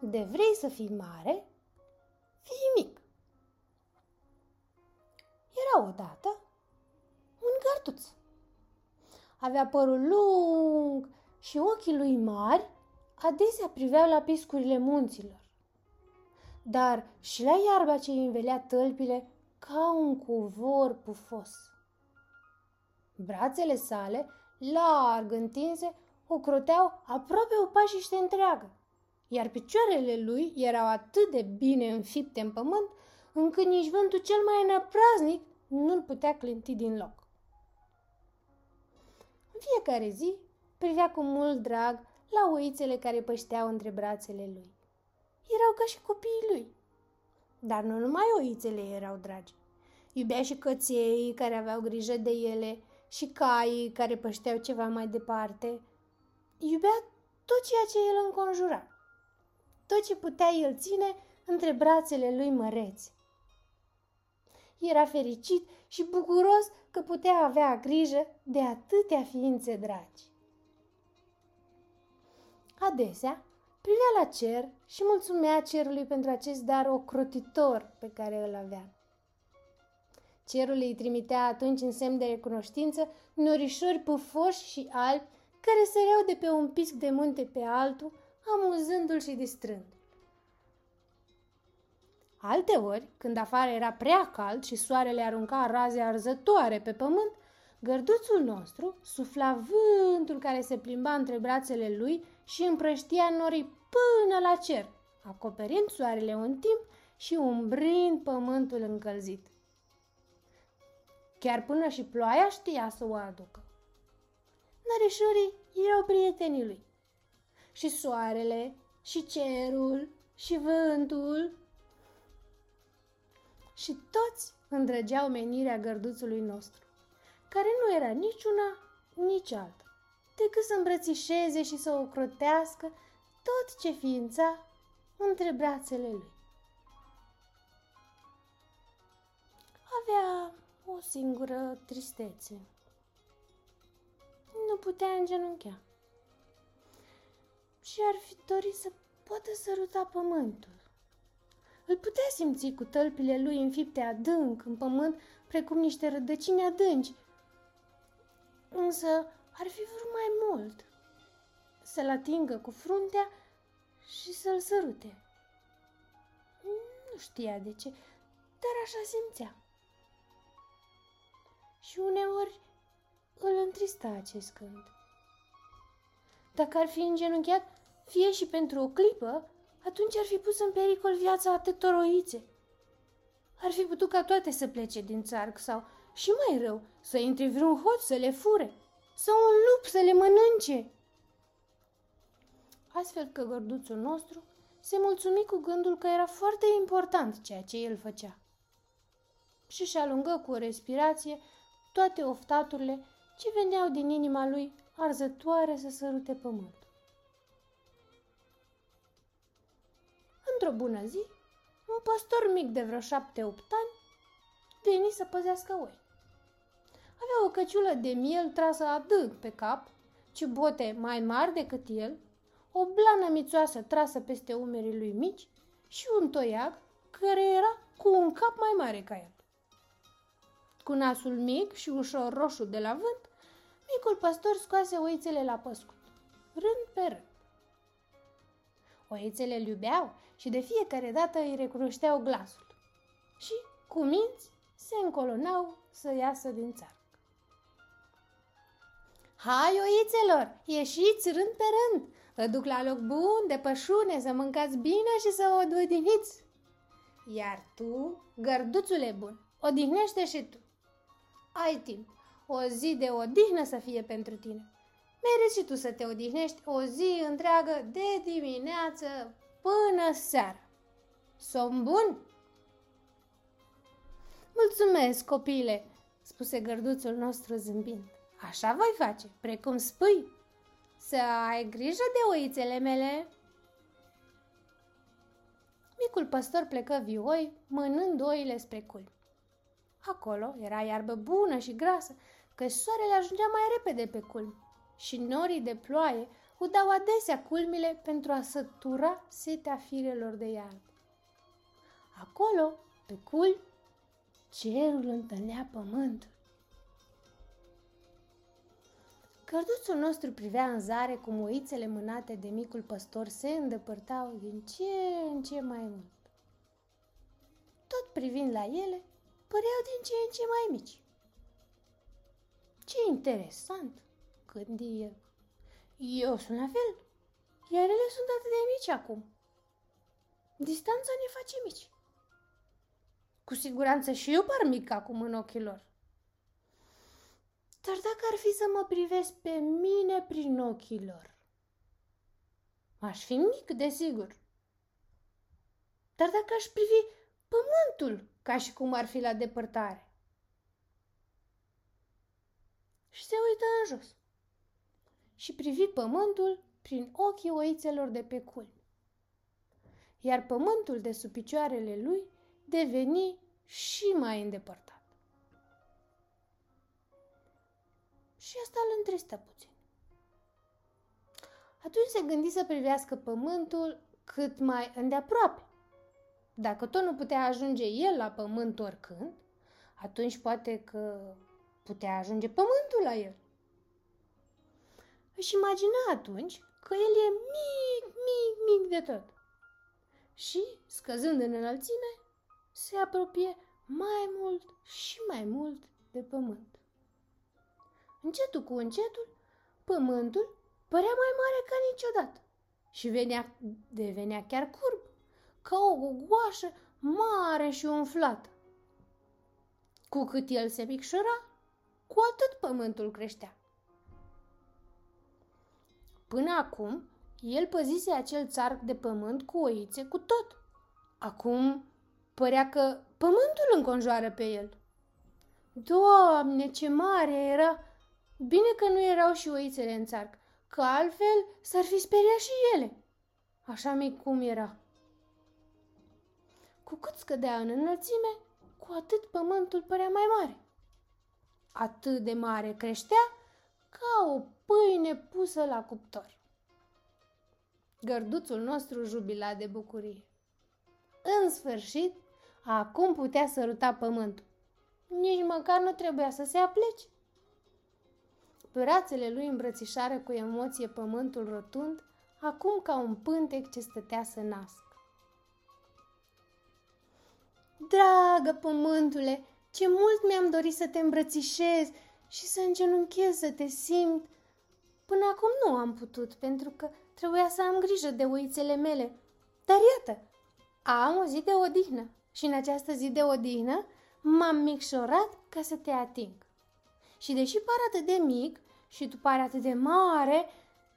de vrei să fii mare, fii mic. Era odată un gărtuț. Avea părul lung și ochii lui mari adesea priveau la piscurile munților. Dar și la iarba ce îi învelea tălpile ca un cuvor pufos. Brațele sale, larg întinse, o croteau aproape o pașiște întreagă, iar picioarele lui erau atât de bine înfipte în pământ, încât nici vântul cel mai năpraznic nu-l putea clinti din loc. În fiecare zi privea cu mult drag la oițele care pășteau între brațele lui. Erau ca și copiii lui. Dar nu numai oițele erau dragi. Iubea și căței care aveau grijă de ele și caii care pășteau ceva mai departe. Iubea tot ceea ce el înconjura. Tot ce putea el ține între brațele lui măreți. Era fericit și bucuros că putea avea grijă de atâtea ființe dragi. Adesea, privea la cer și mulțumea cerului pentru acest dar ocrotitor pe care îl avea. Cerul îi trimitea atunci în semn de recunoștință norișori pufoși și albi care săreau de pe un pisc de munte pe altul, amuzându-l și distrând. Alte ori, când afară era prea cald și soarele arunca raze arzătoare pe pământ, gărduțul nostru sufla vântul care se plimba între brațele lui și împrăștia norii până la cer, acoperind soarele un timp și umbrind pământul încălzit. Chiar până și ploaia știa să o aducă. Nărișorii erau prietenii lui. Și soarele, și cerul, și vântul. Și toți îndrăgeau menirea gărduțului nostru, care nu era niciuna, nici alta, decât să îmbrățișeze și să o crotească tot ce ființa între brațele lui. Avea o singură tristețe. Nu putea îngenunchea. Și ar fi dorit să poată săruta pământul. Îl putea simți cu tălpile lui înfipte adânc în pământ, precum niște rădăcini adânci. Însă ar fi vrut mai mult. Să-l atingă cu fruntea și să-l sărute. Nu știa de ce, dar așa simțea și uneori îl întrista acest gând. Dacă ar fi îngenunchiat, fie și pentru o clipă, atunci ar fi pus în pericol viața atâtor oițe. Ar fi putut ca toate să plece din țarc sau, și mai rău, să intre vreun hoț să le fure sau un lup să le mănânce. Astfel că gărduțul nostru se mulțumi cu gândul că era foarte important ceea ce el făcea. Și și alungă cu o respirație toate oftaturile ce veneau din inima lui arzătoare să sărute pământ. Într-o bună zi, un păstor mic de vreo șapte-opt ani veni să păzească oi. Avea o căciulă de miel trasă adânc pe cap, ciubote mai mari decât el, o blană mițoasă trasă peste umerii lui mici și un toiag care era cu un cap mai mare ca el cu nasul mic și ușor roșu de la vânt, micul păstor scoase oițele la păscut, rând pe rând. Oițele îl iubeau și de fiecare dată îi recunoșteau glasul și, cu minți, se încolonau să iasă din țarc. Hai, oițelor, ieșiți rând pe rând, vă duc la loc bun de pășune să mâncați bine și să o odihniți. Iar tu, gărduțule bun, odihnește și tu ai timp. O zi de odihnă să fie pentru tine. Meriți și tu să te odihnești o zi întreagă de dimineață până seara. Somn bun? Mulțumesc, copile, spuse gărduțul nostru zâmbind. Așa voi face, precum spui. Să ai grijă de oițele mele. Micul păstor plecă vioi, mănând oile spre culmi. Acolo era iarbă bună și grasă, că soarele ajungea mai repede pe culmi și norii de ploaie udau adesea culmile pentru a sătura setea firelor de iarbă. Acolo, pe culmi, cerul întâlnea pământul. Cărduțul nostru privea în zare cum oițele mânate de micul păstor se îndepărtau din ce în ce mai mult. Tot privind la ele, păreau din ce în ce mai mici. Ce interesant, gândi el. Eu sunt la fel, iar ele sunt atât de mici acum. Distanța ne face mici. Cu siguranță și eu par mic acum în ochii lor. Dar dacă ar fi să mă privesc pe mine prin ochii lor, aș fi mic, desigur. Dar dacă aș privi pământul ca și cum ar fi la depărtare. Și se uită în jos și privi pământul prin ochii oițelor de pe culmi. Iar pământul de sub picioarele lui deveni și mai îndepărtat. Și asta îl întristă puțin. Atunci se gândi să privească pământul cât mai îndeaproape. Dacă tot nu putea ajunge el la pământ oricând, atunci poate că putea ajunge pământul la el. Își imagina atunci că el e mic, mic, mic de tot. Și, scăzând în înălțime, se apropie mai mult și mai mult de pământ. Încetul cu încetul, pământul părea mai mare ca niciodată și venea, devenea chiar curb, ca o gogoașă mare și umflată. Cu cât el se micșora, cu atât pământul creștea. Până acum, el păzise acel țarc de pământ cu oițe cu tot. Acum părea că pământul înconjoară pe el. Doamne, ce mare era! Bine că nu erau și oițele în țarc, că altfel s-ar fi speriat și ele. Așa mic cum era. Cu cât scădea în înălțime, cu atât pământul părea mai mare. Atât de mare creștea ca o pâine pusă la cuptor. Gărduțul nostru jubila de bucurie. În sfârșit, acum putea săruta pământul. Nici măcar nu trebuia să se aplece. Brațele lui îmbrățișară cu emoție pământul rotund, acum ca un pântec ce stătea să nască. Dragă pământule, ce mult mi-am dorit să te îmbrățișez și să îngenunchez să te simt. Până acum nu am putut, pentru că trebuia să am grijă de oițele mele. Dar iată, am o zi de odihnă și în această zi de odihnă m-am micșorat ca să te ating. Și deși par atât de mic și tu pari atât de mare,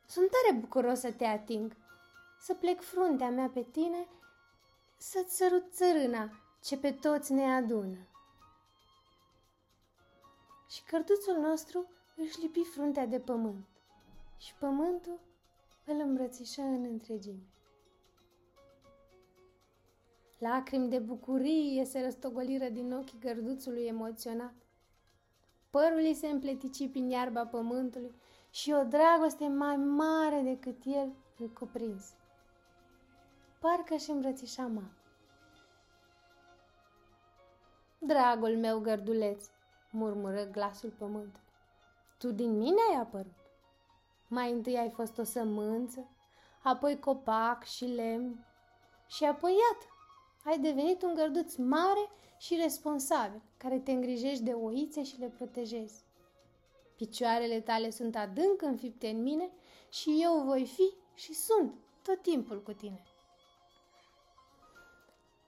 sunt tare bucuros să te ating. Să plec fruntea mea pe tine, să-ți sărut țărâna ce pe toți ne adună și cărduțul nostru își lipi fruntea de pământ și pământul îl îmbrățișă în întregime. Lacrimi de bucurie se răstogoliră din ochii gărduțului emoționat. Părul îi se împletici prin iarba pământului și o dragoste mai mare decât el îl cuprins. Parcă și îmbrățișa mama. Dragul meu gărduleț, murmură glasul pământului. Tu din mine ai apărut. Mai întâi ai fost o sămânță, apoi copac și lemn și apoi iată, ai devenit un gărduț mare și responsabil, care te îngrijești de oițe și le protejezi. Picioarele tale sunt adânc înfipte în mine și eu voi fi și sunt tot timpul cu tine.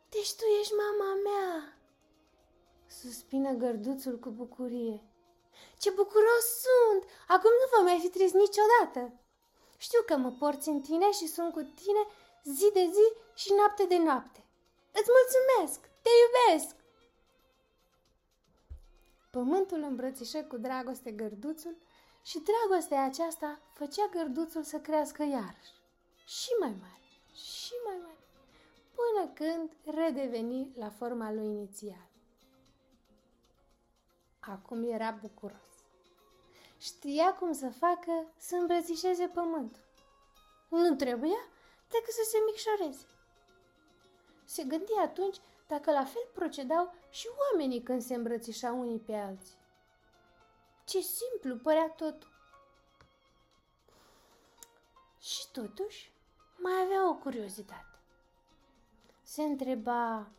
Deci tu ești mama mea, Suspină gărduțul cu bucurie. Ce bucuros sunt! Acum nu vă mai fi trist niciodată. Știu că mă porți în tine și sunt cu tine zi de zi și noapte de noapte. Îți mulțumesc! Te iubesc! Pământul îmbrățișă cu dragoste gărduțul și dragostea aceasta făcea gărduțul să crească iarăși, și mai mare, și mai mare, până când redeveni la forma lui inițial. Acum era bucuros. Știa cum să facă să îmbrățișeze pământul Nu trebuia decât să se micșoreze. Se gândi atunci dacă la fel procedau și oamenii când se îmbrățișau unii pe alții. Ce simplu părea tot. Și totuși mai avea o curiozitate. Se întreba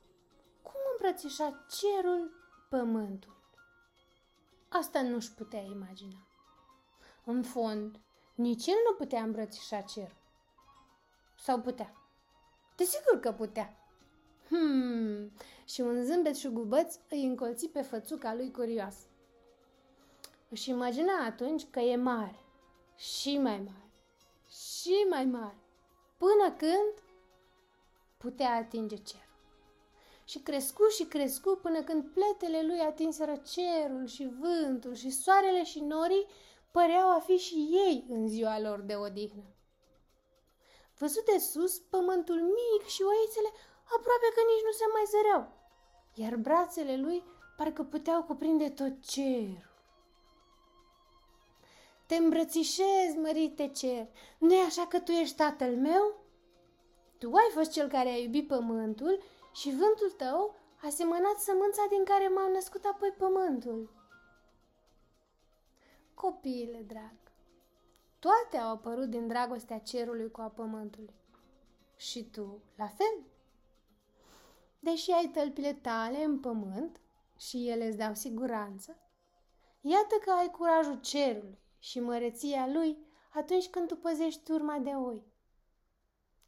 cum îmbrățișa cerul pământul. Asta nu-și putea imagina. În fond, nici el nu putea îmbrățișa cerul. Sau putea? Desigur că putea. Hmm, și un zâmbet șugubăț îi încolți pe fățuca lui curios. Își imagina atunci că e mare, și mai mare, și mai mare, până când putea atinge cerul. Și crescu și crescu până când pletele lui atinseră cerul și vântul și soarele și norii păreau a fi și ei în ziua lor de odihnă. Văzut de sus, pământul mic și oițele aproape că nici nu se mai zăreau, iar brațele lui parcă puteau cuprinde tot cerul. Te îmbrățișez, mărite cer, nu-i așa că tu ești tatăl meu? Tu ai fost cel care a iubit pământul și vântul tău a semănat sămânța din care m-am născut apoi pământul. Copiile drag, toate au apărut din dragostea cerului cu a pământului. Și tu, la fel? Deși ai tălpile tale în pământ și ele îți dau siguranță, iată că ai curajul cerului și măreția lui atunci când tu păzești turma de oi.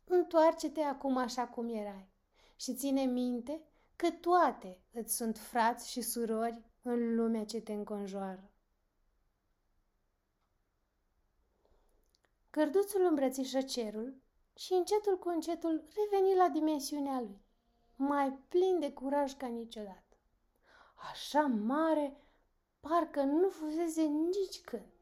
Întoarce-te acum așa cum erai și ține minte că toate îți sunt frați și surori în lumea ce te înconjoară. Cărduțul îmbrățișă cerul și încetul cu încetul reveni la dimensiunea lui, mai plin de curaj ca niciodată. Așa mare, parcă nu fusese nici când.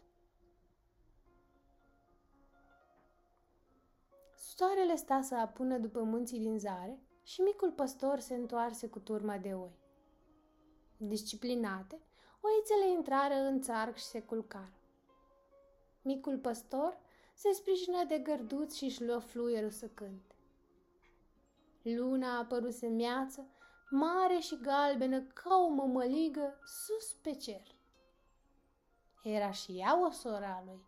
Soarele sta să apună după munții din zare și micul păstor se întoarse cu turma de oi. Disciplinate, oițele intrară în țarc și se culcară. Micul păstor se sprijină de gărduț și își luă fluierul să cânte. Luna a apărut semeață, mare și galbenă ca o mămăligă sus pe cer. Era și ea o sora lui.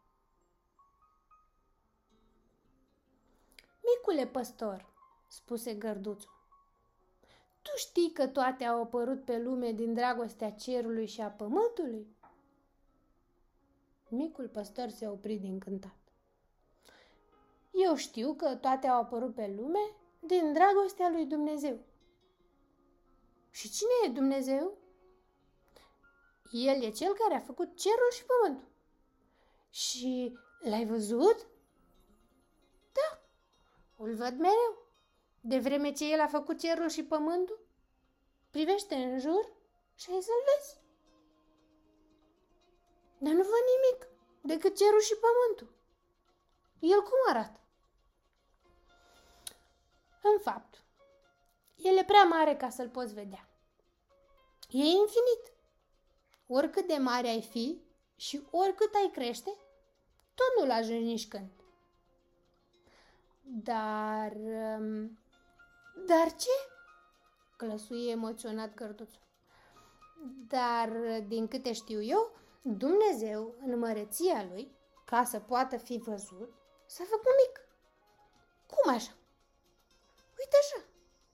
Micule păstor, spuse gărduțul, tu știi că toate au apărut pe lume din dragostea cerului și a pământului? Micul păstor se opri din cântat. Eu știu că toate au apărut pe lume din dragostea lui Dumnezeu. Și cine e Dumnezeu? El e cel care a făcut cerul și pământul. Și l-ai văzut? Da, îl văd mereu. De vreme ce el a făcut cerul și pământul, privește în jur și ai să-l vezi. Dar nu văd nimic decât cerul și pământul. El cum arată? În fapt, el e prea mare ca să-l poți vedea. E infinit. Oricât de mare ai fi și oricât ai crește, tot nu-l ajungi nici când. Dar... Um, dar ce? Clăsuie emoționat cărtuțul. Dar, din câte știu eu, Dumnezeu, în măreția lui, ca să poată fi văzut, s-a făcut mic. Cum așa? Uite așa,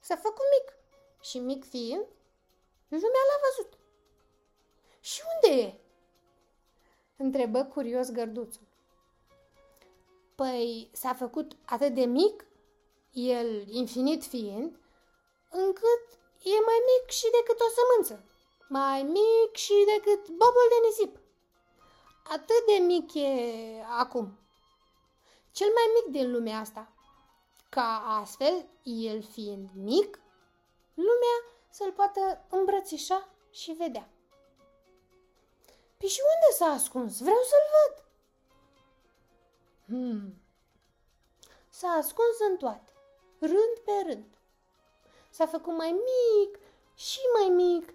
s-a făcut mic. Și mic fiind, lumea l-a văzut. Și unde e? Întrebă curios gărduțul. Păi s-a făcut atât de mic, el infinit fiind, încât e mai mic și decât o sămânță, mai mic și decât bobul de nisip. Atât de mic e acum. Cel mai mic din lumea asta ca astfel, el fiind mic, lumea să-l poată îmbrățișa și vedea. Păi și unde s-a ascuns? Vreau să-l văd. Hmm. S-a ascuns în toate, rând pe rând. S-a făcut mai mic și mai mic,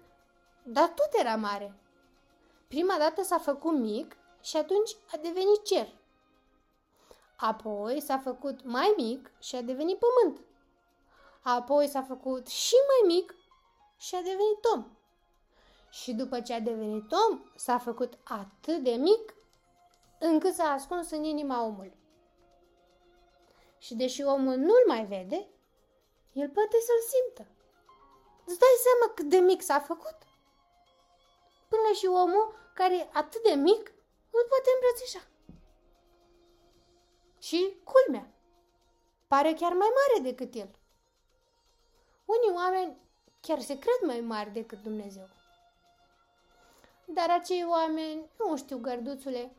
dar tot era mare. Prima dată s-a făcut mic și atunci a devenit cer. Apoi s-a făcut mai mic și a devenit pământ. Apoi s-a făcut și mai mic și a devenit om. Și după ce a devenit om, s-a făcut atât de mic încât s-a ascuns în inima omului. Și deși omul nu-l mai vede, el poate să-l simtă. Îți dai seama cât de mic s-a făcut? Până și omul care e atât de mic îl poate îmbrățișa. Și culmea, pare chiar mai mare decât el. Unii oameni chiar se cred mai mari decât Dumnezeu. Dar acei oameni nu știu, gărduțule,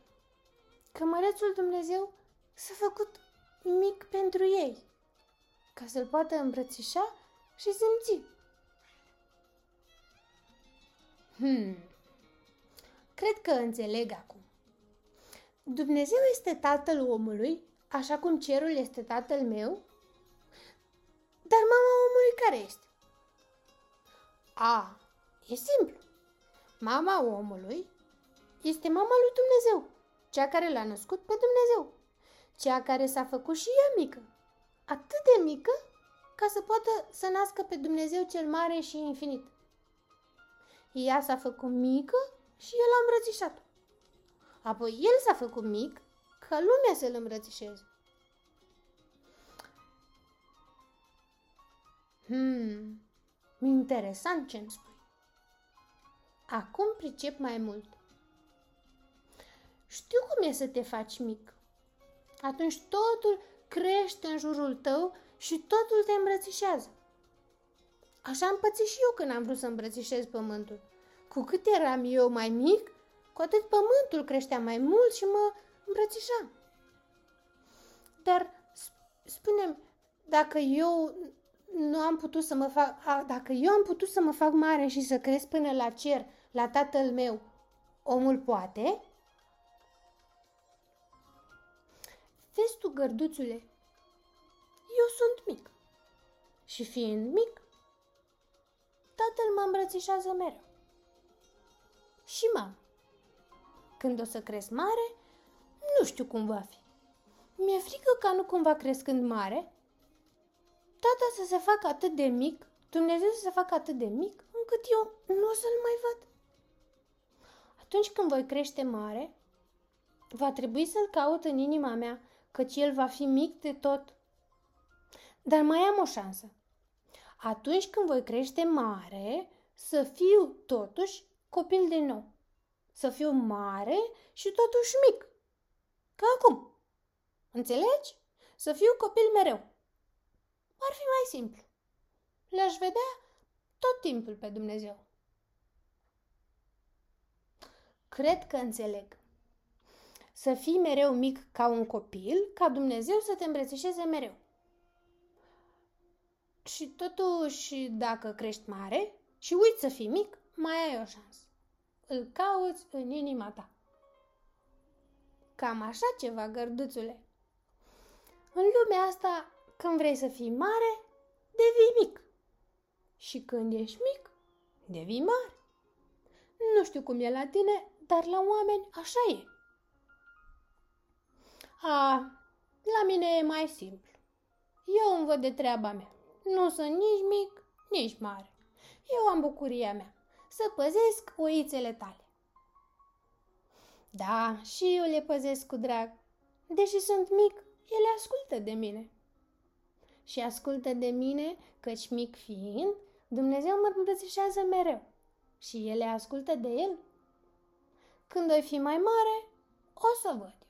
că mărețul Dumnezeu s-a făcut mic pentru ei, ca să-l poată îmbrățișa și simți. Hmm, cred că înțeleg acum. Dumnezeu este tatăl omului, așa cum cerul este tatăl meu? Dar mama omului care este? A, e simplu. Mama omului este mama lui Dumnezeu, cea care l-a născut pe Dumnezeu, cea care s-a făcut și ea mică, atât de mică ca să poată să nască pe Dumnezeu cel mare și infinit. Ea s-a făcut mică și el a îmbrățișat-o. Apoi el s-a făcut mic ca lumea să-l îmbrățișeze. Hmm, interesant ce îmi spui. Acum pricep mai mult. Știu cum e să te faci mic. Atunci totul crește în jurul tău și totul te îmbrățișează. Așa am pățit și eu când am vrut să îmbrățișez pământul. Cu cât eram eu mai mic, cu atât pământul creștea mai mult și mă îmbrățișa. Dar spune dacă eu nu am putut să mă fac, a, dacă eu am putut să mă fac mare și să cresc până la cer, la tatăl meu, omul poate? Vezi tu, gărduțule, eu sunt mic. Și fiind mic, tatăl mă îmbrățișează mereu. Și mam. Când o să cresc mare, nu știu cum va fi. Mi-e frică ca nu cumva crescând mare, tata să se facă atât de mic, Dumnezeu să se facă atât de mic, încât eu nu o să-l mai văd. Atunci când voi crește mare, va trebui să-l caut în inima mea, căci el va fi mic de tot. Dar mai am o șansă. Atunci când voi crește mare, să fiu totuși copil de nou. Să fiu mare și totuși mic. Ca acum. Înțelegi? Să fiu copil mereu. Ar fi mai simplu. Le-aș vedea tot timpul pe Dumnezeu. Cred că înțeleg. Să fii mereu mic ca un copil, ca Dumnezeu să te îmbrățișeze mereu. Și totuși, dacă crești mare și uiți să fii mic, mai ai o șansă. Îl cauți în inima ta. Cam așa ceva, gărduțule. În lumea asta, când vrei să fii mare, devii mic. Și când ești mic, devii mare. Nu știu cum e la tine, dar la oameni așa e. A, la mine e mai simplu. Eu îmi văd de treaba mea. Nu sunt nici mic, nici mare. Eu am bucuria mea să păzesc oițele tale. Da, și eu le păzesc cu drag. Deși sunt mic, ele ascultă de mine. Și ascultă de mine, căci mic fiind, Dumnezeu mă îmbrățișează mereu. Și ele ascultă de el când voi fi mai mare, o să văd eu.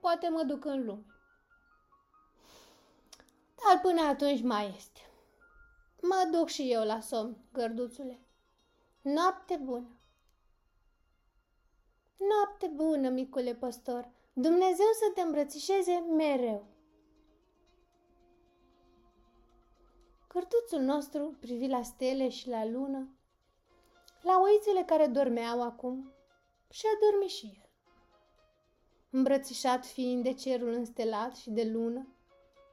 Poate mă duc în lume. Dar până atunci mai este. Mă duc și eu la somn, gărduțule. Noapte bună! Noapte bună, micule păstor! Dumnezeu să te îmbrățișeze mereu! Cărtuțul nostru privi la stele și la lună, la oițele care dormeau acum, și a dormit și el. Îmbrățișat fiind de cerul înstelat și de lună,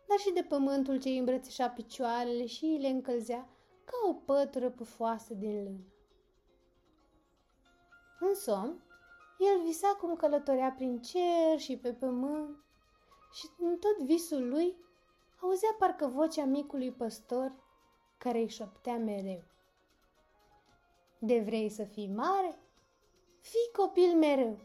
dar și de pământul ce îi îmbrățișa picioarele și îi le încălzea ca o pătură pufoasă din lână. În somn, el visa cum călătorea prin cer și pe pământ și în tot visul lui auzea parcă vocea micului păstor care îi șoptea mereu. De vrei să fii mare? Fii copil mereu